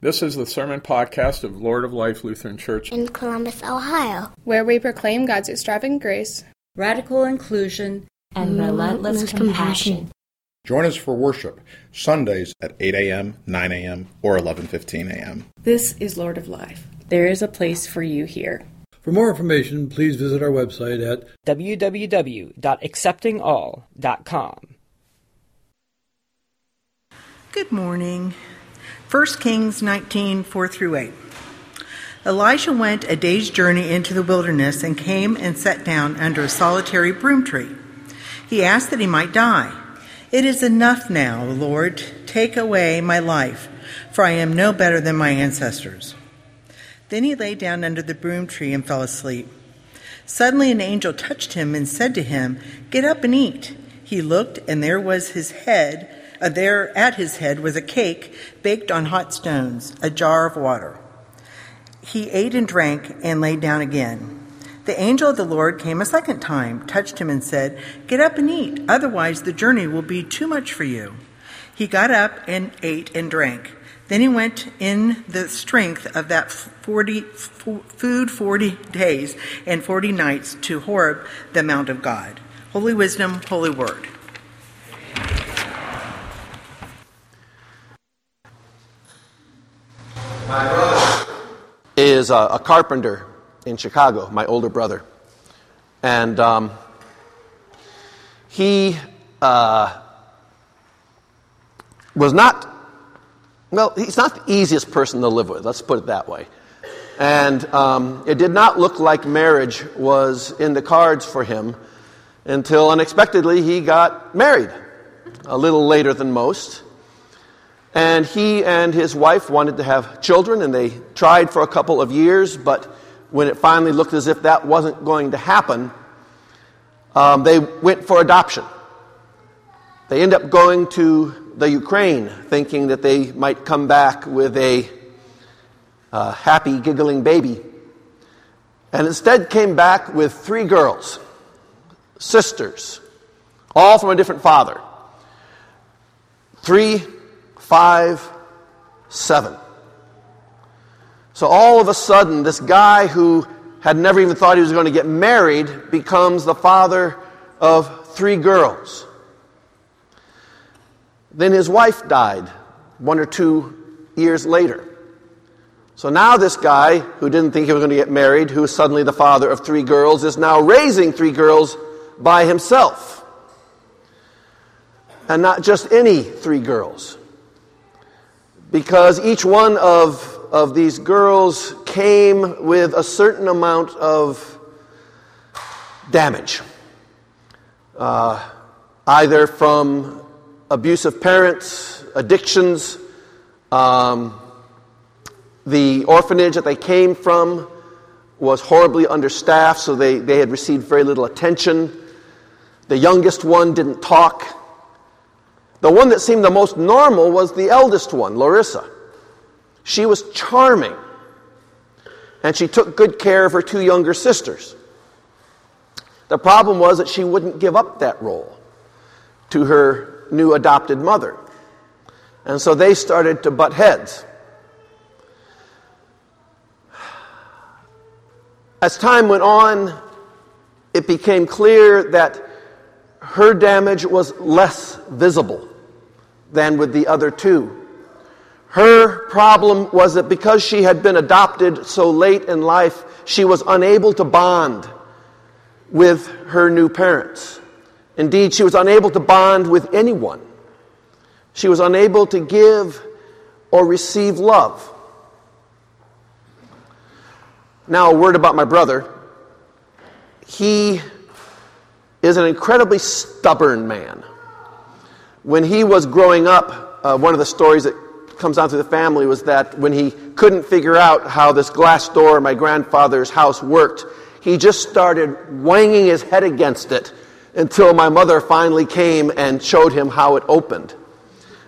This is the sermon podcast of Lord of Life Lutheran Church in Columbus, Ohio, where we proclaim God's extravagant grace, radical inclusion, and relentless compassion. Join us for worship Sundays at 8 a.m., 9 a.m., or 11:15 a.m. This is Lord of Life. There is a place for you here. For more information, please visit our website at www.acceptingall.com. Good morning. 1 Kings 19 4 through 8. Elijah went a day's journey into the wilderness and came and sat down under a solitary broom tree. He asked that he might die. It is enough now, Lord. Take away my life, for I am no better than my ancestors. Then he lay down under the broom tree and fell asleep. Suddenly an angel touched him and said to him, Get up and eat. He looked, and there was his head there at his head was a cake baked on hot stones, a jar of water. He ate and drank and lay down again. The angel of the Lord came a second time, touched him, and said, Get up and eat, otherwise the journey will be too much for you. He got up and ate and drank. Then he went in the strength of that 40, food 40 days and 40 nights to Horeb, the Mount of God. Holy wisdom, holy word. My brother is a, a carpenter in Chicago, my older brother. And um, he uh, was not, well, he's not the easiest person to live with, let's put it that way. And um, it did not look like marriage was in the cards for him until unexpectedly he got married a little later than most. And he and his wife wanted to have children, and they tried for a couple of years, but when it finally looked as if that wasn't going to happen, um, they went for adoption. They end up going to the Ukraine, thinking that they might come back with a uh, happy, giggling baby. And instead came back with three girls, sisters, all from a different father. Three five, seven. So all of a sudden, this guy who had never even thought he was going to get married becomes the father of three girls. Then his wife died one or two years later. So now this guy, who didn't think he was going to get married, who is suddenly the father of three girls, is now raising three girls by himself. And not just any three girls because each one of, of these girls came with a certain amount of damage, uh, either from abusive parents, addictions, um, the orphanage that they came from was horribly understaffed, so they, they had received very little attention. The youngest one didn't talk. The one that seemed the most normal was the eldest one, Larissa. She was charming, and she took good care of her two younger sisters. The problem was that she wouldn't give up that role to her new adopted mother. And so they started to butt heads. As time went on, it became clear that her damage was less visible than with the other two. Her problem was that because she had been adopted so late in life, she was unable to bond with her new parents. Indeed, she was unable to bond with anyone. She was unable to give or receive love. Now, a word about my brother. He is an incredibly stubborn man. When he was growing up, uh, one of the stories that comes down through the family was that when he couldn't figure out how this glass door in my grandfather's house worked, he just started wanging his head against it until my mother finally came and showed him how it opened.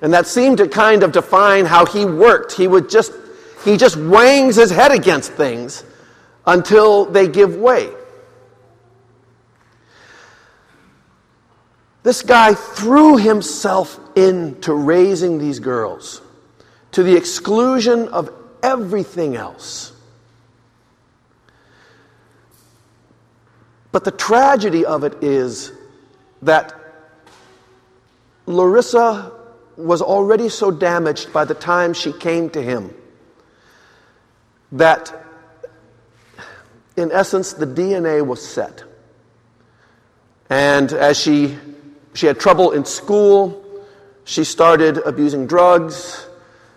And that seemed to kind of define how he worked. He would just, he just wangs his head against things until they give way. This guy threw himself into raising these girls to the exclusion of everything else. But the tragedy of it is that Larissa was already so damaged by the time she came to him that, in essence, the DNA was set. And as she, she had trouble in school, she started abusing drugs.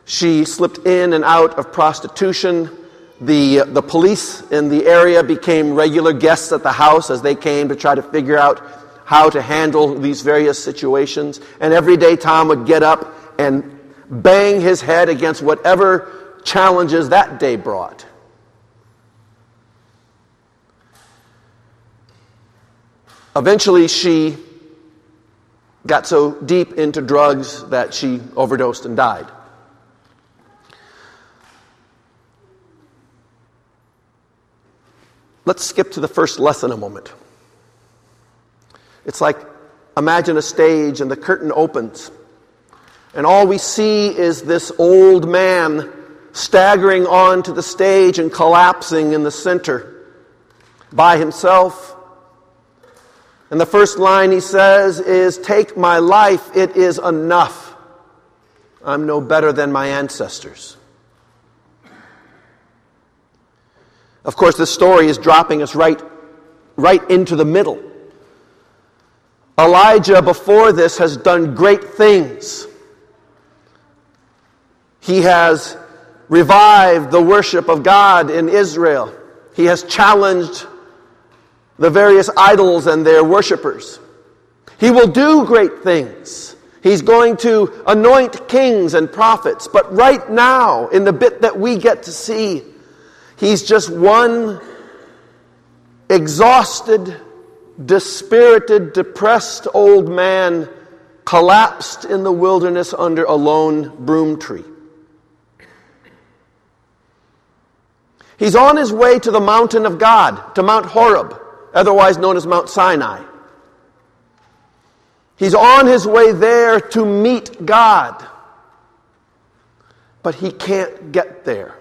She slipped in and out of prostitution. The, the police in the area became regular guests at the house as they came to try to figure out how to handle these various situations. And every day, Tom would get up and bang his head against whatever challenges that day brought. Eventually, she got so deep into drugs that she overdosed and died. Let's skip to the first lesson a moment. It's like imagine a stage and the curtain opens, and all we see is this old man staggering onto the stage and collapsing in the center by himself. And the first line he says is, Take my life, it is enough. I'm no better than my ancestors. Of course, this story is dropping us right, right into the middle. Elijah, before this, has done great things. He has revived the worship of God in Israel. He has challenged the various idols and their worshippers. He will do great things. He's going to anoint kings and prophets. But right now, in the bit that we get to see, He's just one exhausted, dispirited, depressed old man collapsed in the wilderness under a lone broom tree. He's on his way to the mountain of God, to Mount Horeb, otherwise known as Mount Sinai. He's on his way there to meet God, but he can't get there.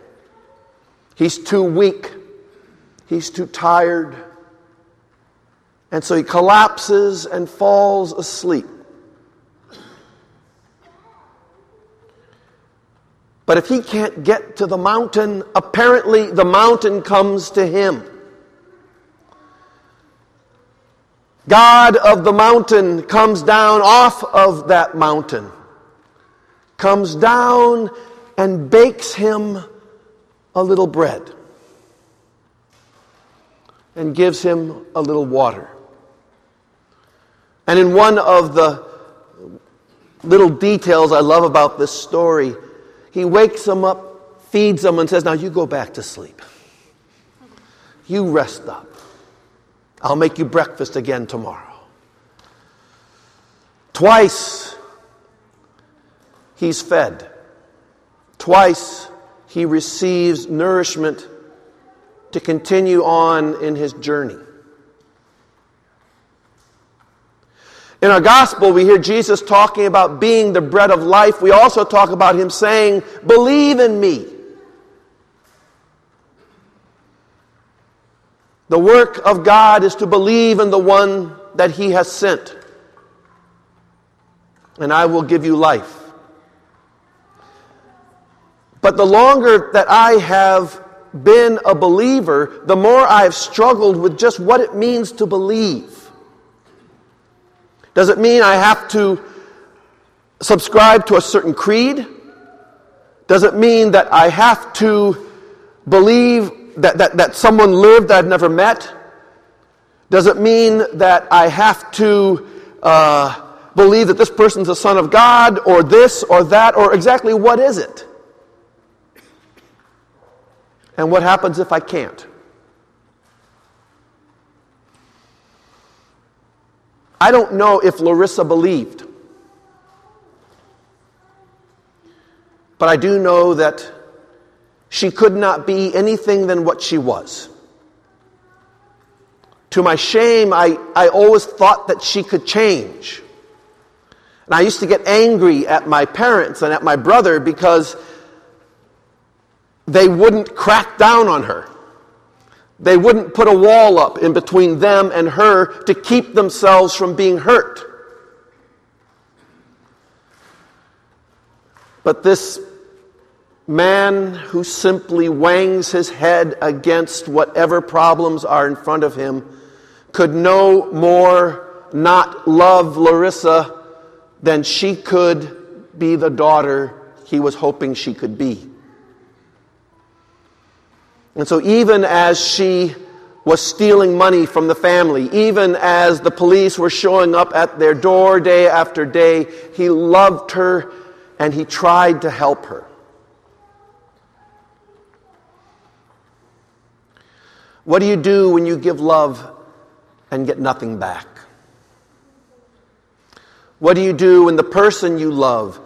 He's too weak. He's too tired. And so he collapses and falls asleep. But if he can't get to the mountain, apparently the mountain comes to him. God of the mountain comes down off of that mountain, comes down and bakes him a little bread and gives him a little water. And in one of the little details I love about this story, he wakes him up, feeds him, and says, Now you go back to sleep. You rest up. I'll make you breakfast again tomorrow. Twice he's fed. Twice he receives nourishment to continue on in his journey. In our gospel, we hear Jesus talking about being the bread of life. We also talk about him saying, Believe in me. The work of God is to believe in the one that he has sent. And I will give you life. But the longer that I have been a believer, the more I have struggled with just what it means to believe. Does it mean I have to subscribe to a certain creed? Does it mean that I have to believe that, that, that someone lived that I've never met? Does it mean that I have to uh, believe that this person's a son of God or this or that or exactly what is it? And what happens if I can't? I don't know if Larissa believed. But I do know that she could not be anything than what she was. To my shame, I, I always thought that she could change. And I used to get angry at my parents and at my brother because they wouldn't crack down on her. They wouldn't put a wall up in between them and her to keep themselves from being hurt. But this man who simply wangs his head against whatever problems are in front of him could no more not love Larissa than she could be the daughter he was hoping she could be. And so, even as she was stealing money from the family, even as the police were showing up at their door day after day, he loved her and he tried to help her. What do you do when you give love and get nothing back? What do you do when the person you love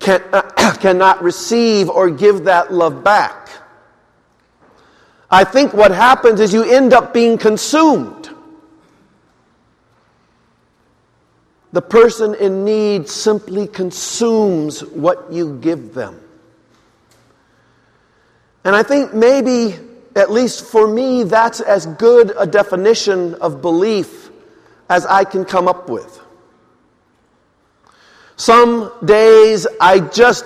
can, uh, cannot receive or give that love back? I think what happens is you end up being consumed. The person in need simply consumes what you give them. And I think maybe, at least for me, that's as good a definition of belief as I can come up with. Some days I just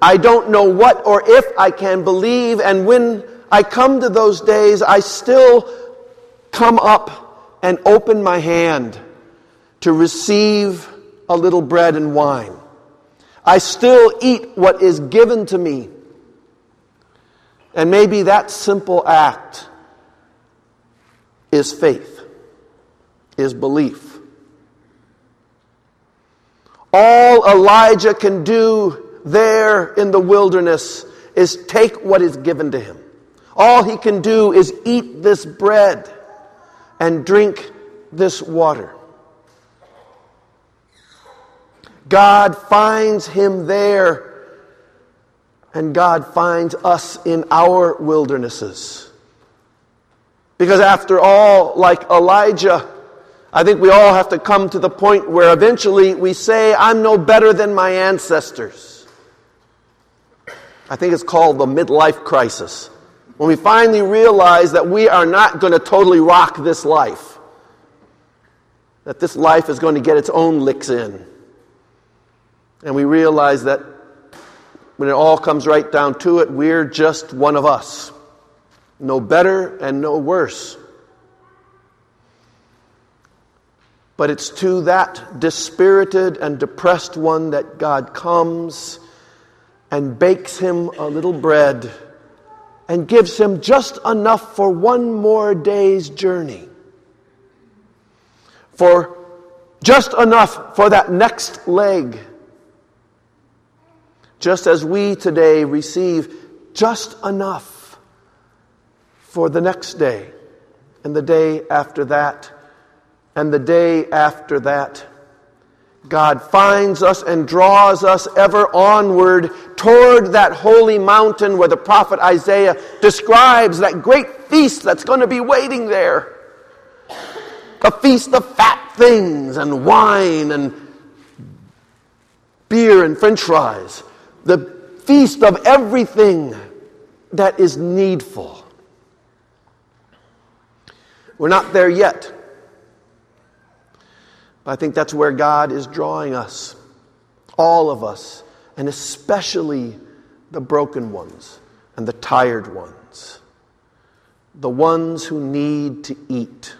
I don't know what or if I can believe and when I come to those days, I still come up and open my hand to receive a little bread and wine. I still eat what is given to me. And maybe that simple act is faith, is belief. All Elijah can do there in the wilderness is take what is given to him. All he can do is eat this bread and drink this water. God finds him there, and God finds us in our wildernesses. Because after all, like Elijah, I think we all have to come to the point where eventually we say, I'm no better than my ancestors. I think it's called the midlife crisis. When we finally realize that we are not going to totally rock this life, that this life is going to get its own licks in. And we realize that when it all comes right down to it, we're just one of us. No better and no worse. But it's to that dispirited and depressed one that God comes and bakes him a little bread and gives him just enough for one more day's journey. For just enough for that next leg. Just as we today receive just enough for the next day, and the day after that, and the day after that God finds us and draws us ever onward toward that holy mountain where the prophet Isaiah describes that great feast that's going to be waiting there. A feast of fat things and wine and beer and french fries. The feast of everything that is needful. We're not there yet. But I think that's where God is drawing us, all of us, and especially the broken ones and the tired ones, the ones who need to eat,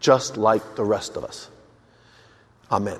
just like the rest of us. Amen.